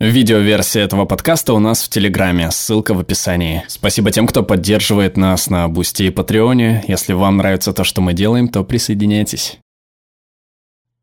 Видеоверсия этого подкаста у нас в Телеграме, ссылка в описании. Спасибо тем, кто поддерживает нас на Бусти и Патреоне. Если вам нравится то, что мы делаем, то присоединяйтесь.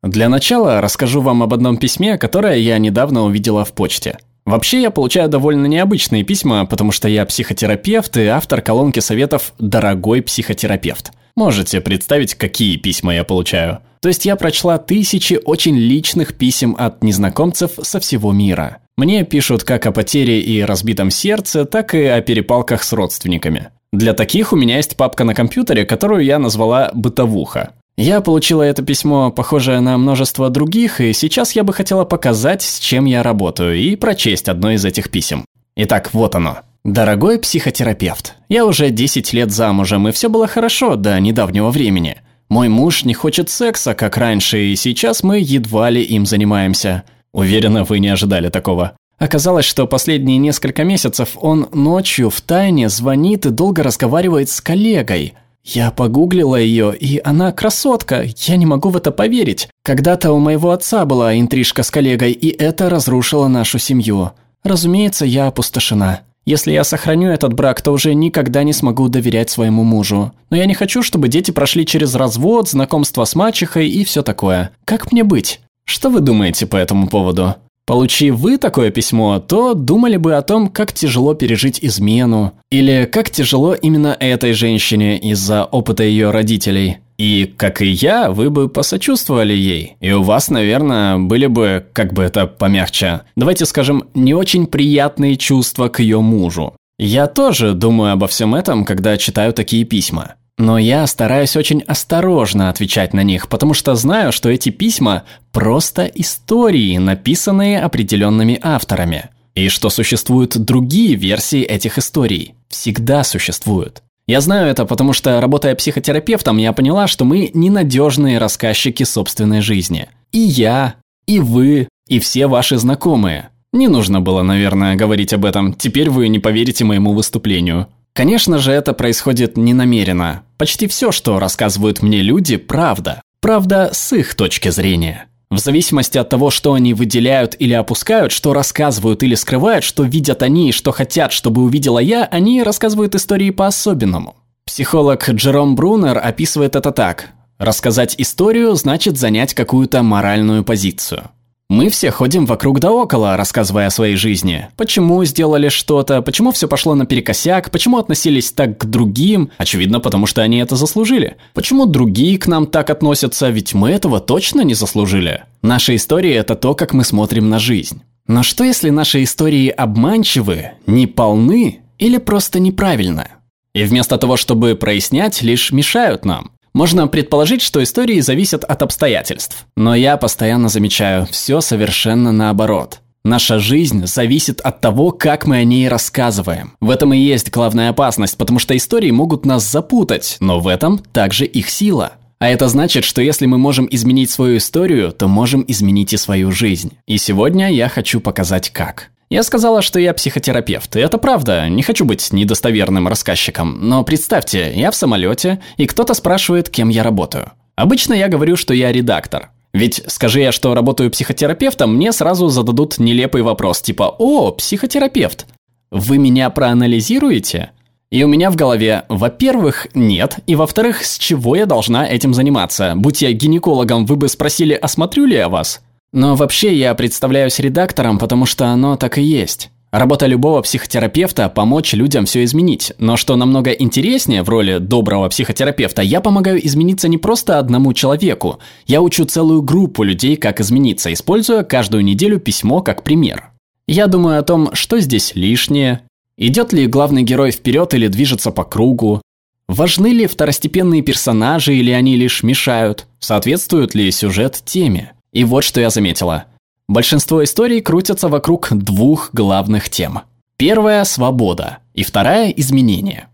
Для начала расскажу вам об одном письме, которое я недавно увидела в почте. Вообще я получаю довольно необычные письма, потому что я психотерапевт и автор колонки советов «Дорогой психотерапевт». Можете представить, какие письма я получаю. То есть я прочла тысячи очень личных писем от незнакомцев со всего мира. Мне пишут как о потере и разбитом сердце, так и о перепалках с родственниками. Для таких у меня есть папка на компьютере, которую я назвала «бытовуха». Я получила это письмо, похожее на множество других, и сейчас я бы хотела показать, с чем я работаю, и прочесть одно из этих писем. Итак, вот оно. Дорогой психотерапевт, я уже 10 лет замужем, и все было хорошо до недавнего времени. Мой муж не хочет секса, как раньше, и сейчас мы едва ли им занимаемся. Уверена, вы не ожидали такого. Оказалось, что последние несколько месяцев он ночью в тайне звонит и долго разговаривает с коллегой. Я погуглила ее, и она красотка, я не могу в это поверить. Когда-то у моего отца была интрижка с коллегой, и это разрушило нашу семью. Разумеется, я опустошена. Если я сохраню этот брак, то уже никогда не смогу доверять своему мужу. Но я не хочу, чтобы дети прошли через развод, знакомство с мачехой и все такое. Как мне быть? Что вы думаете по этому поводу? Получив вы такое письмо, то думали бы о том, как тяжело пережить измену, или как тяжело именно этой женщине из-за опыта ее родителей. И, как и я, вы бы посочувствовали ей. И у вас, наверное, были бы, как бы это помягче, давайте скажем, не очень приятные чувства к ее мужу. Я тоже думаю обо всем этом, когда читаю такие письма. Но я стараюсь очень осторожно отвечать на них, потому что знаю, что эти письма просто истории, написанные определенными авторами. И что существуют другие версии этих историй. Всегда существуют. Я знаю это, потому что, работая психотерапевтом, я поняла, что мы ненадежные рассказчики собственной жизни. И я, и вы, и все ваши знакомые. Не нужно было, наверное, говорить об этом, теперь вы не поверите моему выступлению. Конечно же, это происходит ненамеренно. Почти все, что рассказывают мне люди, правда. Правда с их точки зрения. В зависимости от того, что они выделяют или опускают, что рассказывают или скрывают, что видят они и что хотят, чтобы увидела я, они рассказывают истории по-особенному. Психолог Джером Брунер описывает это так. Рассказать историю значит занять какую-то моральную позицию. Мы все ходим вокруг да около, рассказывая о своей жизни. Почему сделали что-то, почему все пошло наперекосяк, почему относились так к другим, очевидно, потому что они это заслужили. Почему другие к нам так относятся, ведь мы этого точно не заслужили. Наша история – это то, как мы смотрим на жизнь. Но что если наши истории обманчивы, неполны или просто неправильны? И вместо того, чтобы прояснять, лишь мешают нам. Можно предположить, что истории зависят от обстоятельств. Но я постоянно замечаю, все совершенно наоборот. Наша жизнь зависит от того, как мы о ней рассказываем. В этом и есть главная опасность, потому что истории могут нас запутать, но в этом также их сила. А это значит, что если мы можем изменить свою историю, то можем изменить и свою жизнь. И сегодня я хочу показать как. Я сказала, что я психотерапевт, и это правда, не хочу быть недостоверным рассказчиком, но представьте, я в самолете, и кто-то спрашивает, кем я работаю. Обычно я говорю, что я редактор. Ведь скажи я, что работаю психотерапевтом, мне сразу зададут нелепый вопрос, типа «О, психотерапевт, вы меня проанализируете?» И у меня в голове, во-первых, нет, и во-вторых, с чего я должна этим заниматься? Будь я гинекологом, вы бы спросили, осмотрю ли я вас? Но вообще я представляюсь редактором, потому что оно так и есть. Работа любого психотерапевта – помочь людям все изменить. Но что намного интереснее в роли доброго психотерапевта, я помогаю измениться не просто одному человеку. Я учу целую группу людей, как измениться, используя каждую неделю письмо как пример. Я думаю о том, что здесь лишнее, идет ли главный герой вперед или движется по кругу, важны ли второстепенные персонажи или они лишь мешают, соответствует ли сюжет теме. И вот что я заметила. Большинство историй крутятся вокруг двух главных тем. Первая – свобода, и вторая – изменение.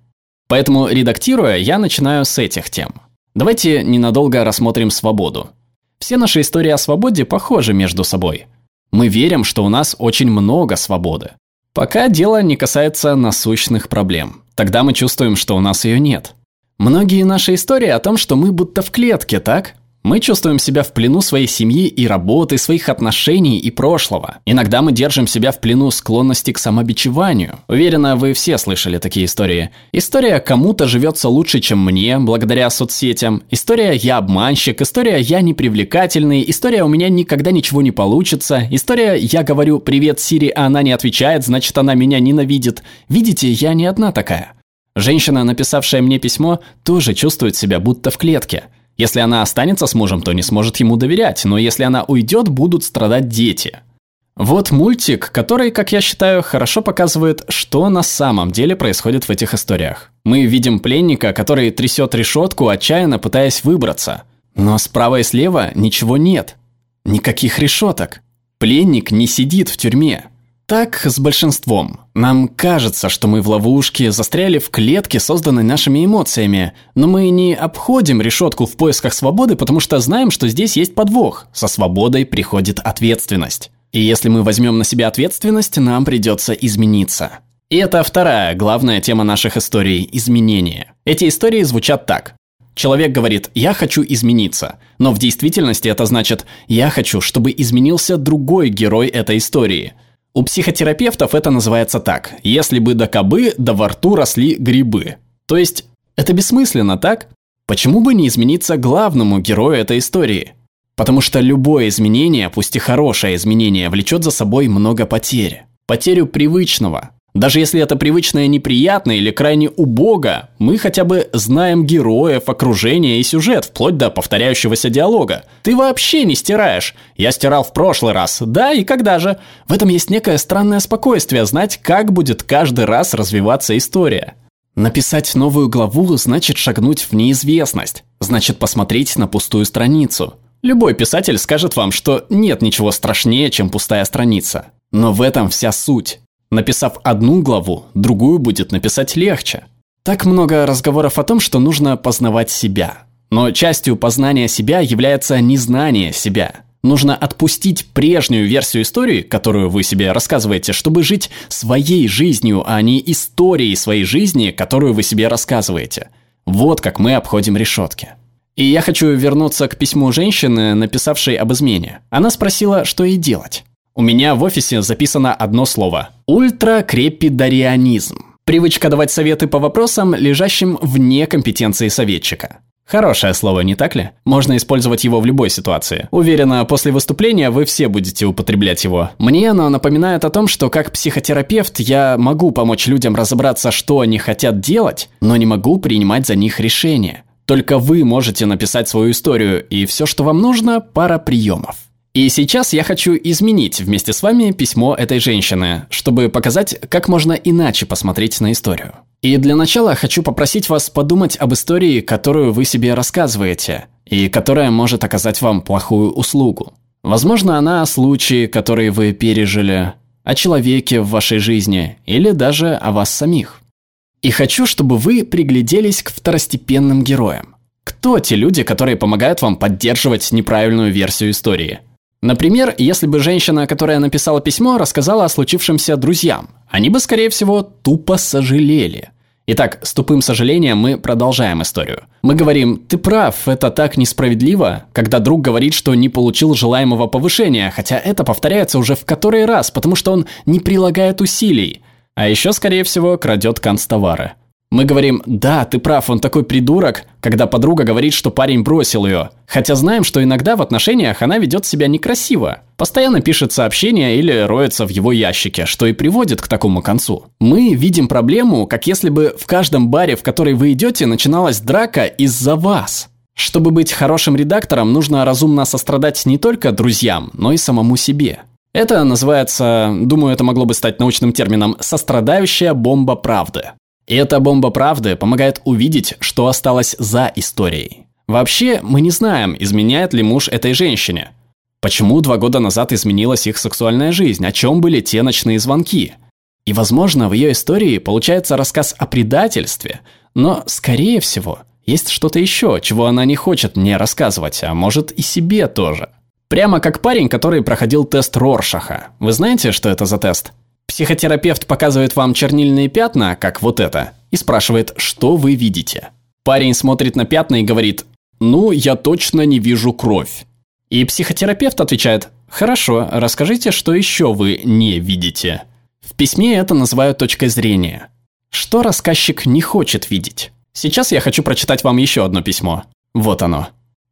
Поэтому, редактируя, я начинаю с этих тем. Давайте ненадолго рассмотрим свободу. Все наши истории о свободе похожи между собой. Мы верим, что у нас очень много свободы. Пока дело не касается насущных проблем. Тогда мы чувствуем, что у нас ее нет. Многие наши истории о том, что мы будто в клетке, так? Мы чувствуем себя в плену своей семьи и работы, своих отношений и прошлого. Иногда мы держим себя в плену склонности к самобичеванию. Уверена, вы все слышали такие истории. История кому-то живется лучше, чем мне, благодаря соцсетям. История «я обманщик», история «я непривлекательный», история «у меня никогда ничего не получится», история «я говорю «привет, Сири», а она не отвечает, значит она меня ненавидит». Видите, я не одна такая. Женщина, написавшая мне письмо, тоже чувствует себя будто в клетке – если она останется с мужем, то не сможет ему доверять, но если она уйдет, будут страдать дети. Вот мультик, который, как я считаю, хорошо показывает, что на самом деле происходит в этих историях. Мы видим пленника, который трясет решетку, отчаянно пытаясь выбраться. Но справа и слева ничего нет. Никаких решеток. Пленник не сидит в тюрьме. Так с большинством. Нам кажется, что мы в ловушке, застряли в клетке, созданной нашими эмоциями, но мы не обходим решетку в поисках свободы, потому что знаем, что здесь есть подвох. Со свободой приходит ответственность. И если мы возьмем на себя ответственность, нам придется измениться. И это вторая главная тема наших историй – изменения. Эти истории звучат так. Человек говорит «я хочу измениться», но в действительности это значит «я хочу, чтобы изменился другой герой этой истории», у психотерапевтов это называется так. Если бы до кобы, до во рту росли грибы. То есть, это бессмысленно, так? Почему бы не измениться главному герою этой истории? Потому что любое изменение, пусть и хорошее изменение, влечет за собой много потерь. Потерю привычного, даже если это привычное неприятно или крайне убого, мы хотя бы знаем героев, окружение и сюжет, вплоть до повторяющегося диалога. Ты вообще не стираешь. Я стирал в прошлый раз. Да, и когда же? В этом есть некое странное спокойствие, знать, как будет каждый раз развиваться история. Написать новую главу значит шагнуть в неизвестность, значит посмотреть на пустую страницу. Любой писатель скажет вам, что нет ничего страшнее, чем пустая страница. Но в этом вся суть. Написав одну главу, другую будет написать легче. Так много разговоров о том, что нужно познавать себя. Но частью познания себя является незнание себя. Нужно отпустить прежнюю версию истории, которую вы себе рассказываете, чтобы жить своей жизнью, а не историей своей жизни, которую вы себе рассказываете. Вот как мы обходим решетки. И я хочу вернуться к письму женщины, написавшей об измене. Она спросила, что ей делать. У меня в офисе записано одно слово – ультракрепидарианизм. Привычка давать советы по вопросам, лежащим вне компетенции советчика. Хорошее слово, не так ли? Можно использовать его в любой ситуации. Уверена, после выступления вы все будете употреблять его. Мне оно напоминает о том, что как психотерапевт я могу помочь людям разобраться, что они хотят делать, но не могу принимать за них решения. Только вы можете написать свою историю, и все, что вам нужно – пара приемов. И сейчас я хочу изменить вместе с вами письмо этой женщины, чтобы показать, как можно иначе посмотреть на историю. И для начала хочу попросить вас подумать об истории, которую вы себе рассказываете, и которая может оказать вам плохую услугу. Возможно, она о случае, который вы пережили, о человеке в вашей жизни или даже о вас самих. И хочу, чтобы вы пригляделись к второстепенным героям. Кто те люди, которые помогают вам поддерживать неправильную версию истории – Например, если бы женщина, которая написала письмо, рассказала о случившемся друзьям, они бы, скорее всего, тупо сожалели. Итак, с тупым сожалением мы продолжаем историю. Мы говорим, ты прав, это так несправедливо, когда друг говорит, что не получил желаемого повышения, хотя это повторяется уже в который раз, потому что он не прилагает усилий. А еще, скорее всего, крадет канцтовары. Мы говорим, да, ты прав, он такой придурок, когда подруга говорит, что парень бросил ее. Хотя знаем, что иногда в отношениях она ведет себя некрасиво. Постоянно пишет сообщения или роется в его ящике, что и приводит к такому концу. Мы видим проблему, как если бы в каждом баре, в который вы идете, начиналась драка из-за вас. Чтобы быть хорошим редактором, нужно разумно сострадать не только друзьям, но и самому себе. Это называется, думаю, это могло бы стать научным термином, сострадающая бомба правды. И эта бомба правды помогает увидеть, что осталось за историей. Вообще, мы не знаем, изменяет ли муж этой женщине. Почему два года назад изменилась их сексуальная жизнь, о чем были те ночные звонки. И, возможно, в ее истории получается рассказ о предательстве, но, скорее всего, есть что-то еще, чего она не хочет мне рассказывать, а может и себе тоже. Прямо как парень, который проходил тест Роршаха. Вы знаете, что это за тест? Психотерапевт показывает вам чернильные пятна, как вот это, и спрашивает, что вы видите. Парень смотрит на пятна и говорит, Ну, я точно не вижу кровь. И психотерапевт отвечает, хорошо, расскажите, что еще вы не видите. В письме это называют точкой зрения. Что рассказчик не хочет видеть? Сейчас я хочу прочитать вам еще одно письмо. Вот оно.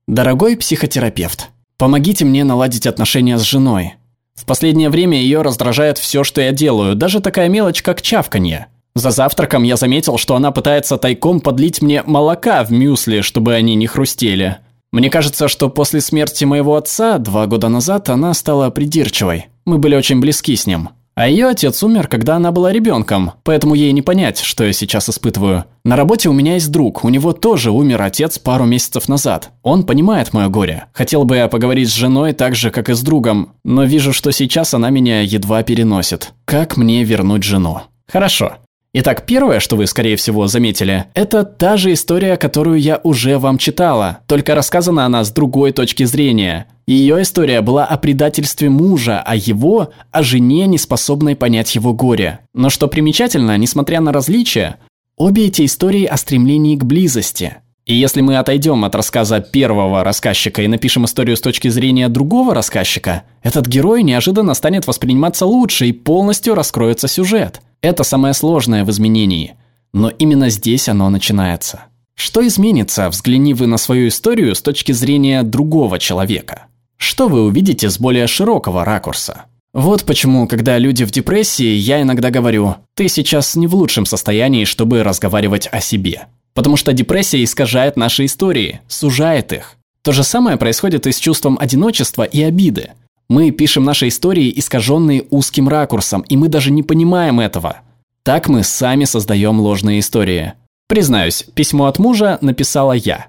Дорогой психотерапевт, помогите мне наладить отношения с женой. В последнее время ее раздражает все, что я делаю, даже такая мелочь, как чавканье. За завтраком я заметил, что она пытается тайком подлить мне молока в мюсли, чтобы они не хрустели. Мне кажется, что после смерти моего отца два года назад она стала придирчивой. Мы были очень близки с ним. А ее отец умер, когда она была ребенком, поэтому ей не понять, что я сейчас испытываю. На работе у меня есть друг, у него тоже умер отец пару месяцев назад. Он понимает мое горе. Хотел бы я поговорить с женой так же, как и с другом, но вижу, что сейчас она меня едва переносит. Как мне вернуть жену? Хорошо. Итак, первое, что вы, скорее всего, заметили, это та же история, которую я уже вам читала, только рассказана она с другой точки зрения. Ее история была о предательстве мужа, а его – о жене, не способной понять его горе. Но что примечательно, несмотря на различия, обе эти истории о стремлении к близости. И если мы отойдем от рассказа первого рассказчика и напишем историю с точки зрения другого рассказчика, этот герой неожиданно станет восприниматься лучше и полностью раскроется сюжет – это самое сложное в изменении, но именно здесь оно начинается. Что изменится, взгляни вы на свою историю с точки зрения другого человека? Что вы увидите с более широкого ракурса? Вот почему, когда люди в депрессии, я иногда говорю, ты сейчас не в лучшем состоянии, чтобы разговаривать о себе. Потому что депрессия искажает наши истории, сужает их. То же самое происходит и с чувством одиночества и обиды. Мы пишем наши истории, искаженные узким ракурсом, и мы даже не понимаем этого. Так мы сами создаем ложные истории. Признаюсь, письмо от мужа написала я.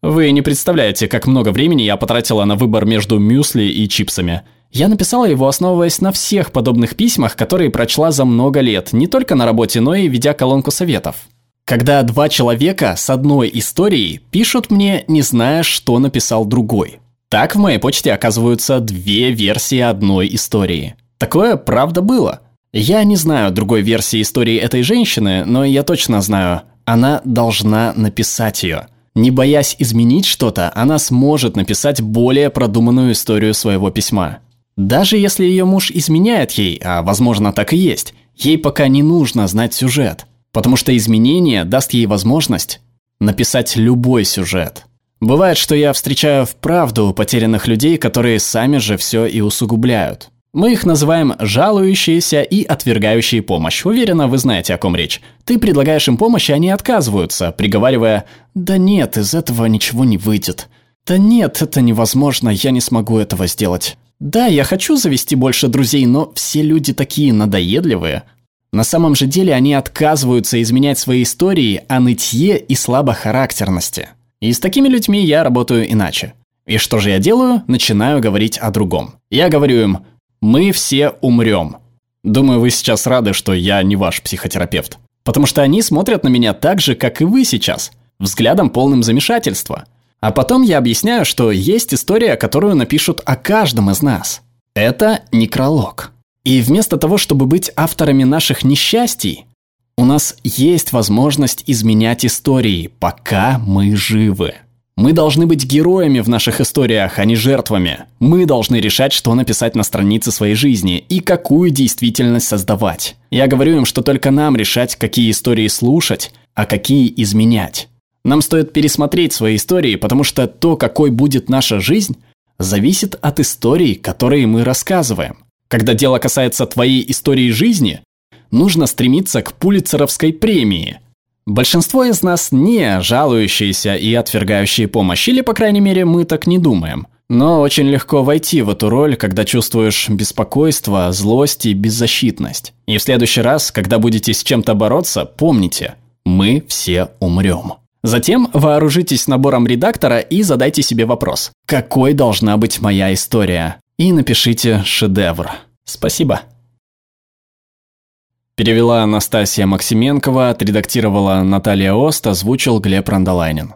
Вы не представляете, как много времени я потратила на выбор между мюсли и чипсами. Я написала его, основываясь на всех подобных письмах, которые прочла за много лет, не только на работе, но и ведя колонку советов. Когда два человека с одной историей пишут мне, не зная, что написал другой. Так в моей почте оказываются две версии одной истории. Такое правда было. Я не знаю другой версии истории этой женщины, но я точно знаю, она должна написать ее. Не боясь изменить что-то, она сможет написать более продуманную историю своего письма. Даже если ее муж изменяет ей, а возможно так и есть, ей пока не нужно знать сюжет, потому что изменение даст ей возможность написать любой сюжет. Бывает, что я встречаю вправду потерянных людей, которые сами же все и усугубляют. Мы их называем жалующиеся и отвергающие помощь. Уверена, вы знаете, о ком речь. Ты предлагаешь им помощь, и они отказываются, приговаривая «Да нет, из этого ничего не выйдет». «Да нет, это невозможно, я не смогу этого сделать». «Да, я хочу завести больше друзей, но все люди такие надоедливые». На самом же деле они отказываются изменять свои истории о нытье и слабохарактерности. И с такими людьми я работаю иначе. И что же я делаю? Начинаю говорить о другом. Я говорю им, мы все умрем. Думаю, вы сейчас рады, что я не ваш психотерапевт. Потому что они смотрят на меня так же, как и вы сейчас, взглядом полным замешательства. А потом я объясняю, что есть история, которую напишут о каждом из нас. Это некролог. И вместо того, чтобы быть авторами наших несчастий, у нас есть возможность изменять истории, пока мы живы. Мы должны быть героями в наших историях, а не жертвами. Мы должны решать, что написать на странице своей жизни и какую действительность создавать. Я говорю им, что только нам решать, какие истории слушать, а какие изменять. Нам стоит пересмотреть свои истории, потому что то, какой будет наша жизнь, зависит от историй, которые мы рассказываем. Когда дело касается твоей истории жизни, нужно стремиться к пулицеровской премии. Большинство из нас не жалующиеся и отвергающие помощь, или, по крайней мере, мы так не думаем. Но очень легко войти в эту роль, когда чувствуешь беспокойство, злость и беззащитность. И в следующий раз, когда будете с чем-то бороться, помните, мы все умрем. Затем вооружитесь набором редактора и задайте себе вопрос. Какой должна быть моя история? И напишите шедевр. Спасибо. Перевела Анастасия Максименкова, отредактировала Наталья Ост, озвучил Глеб Рандолайнин.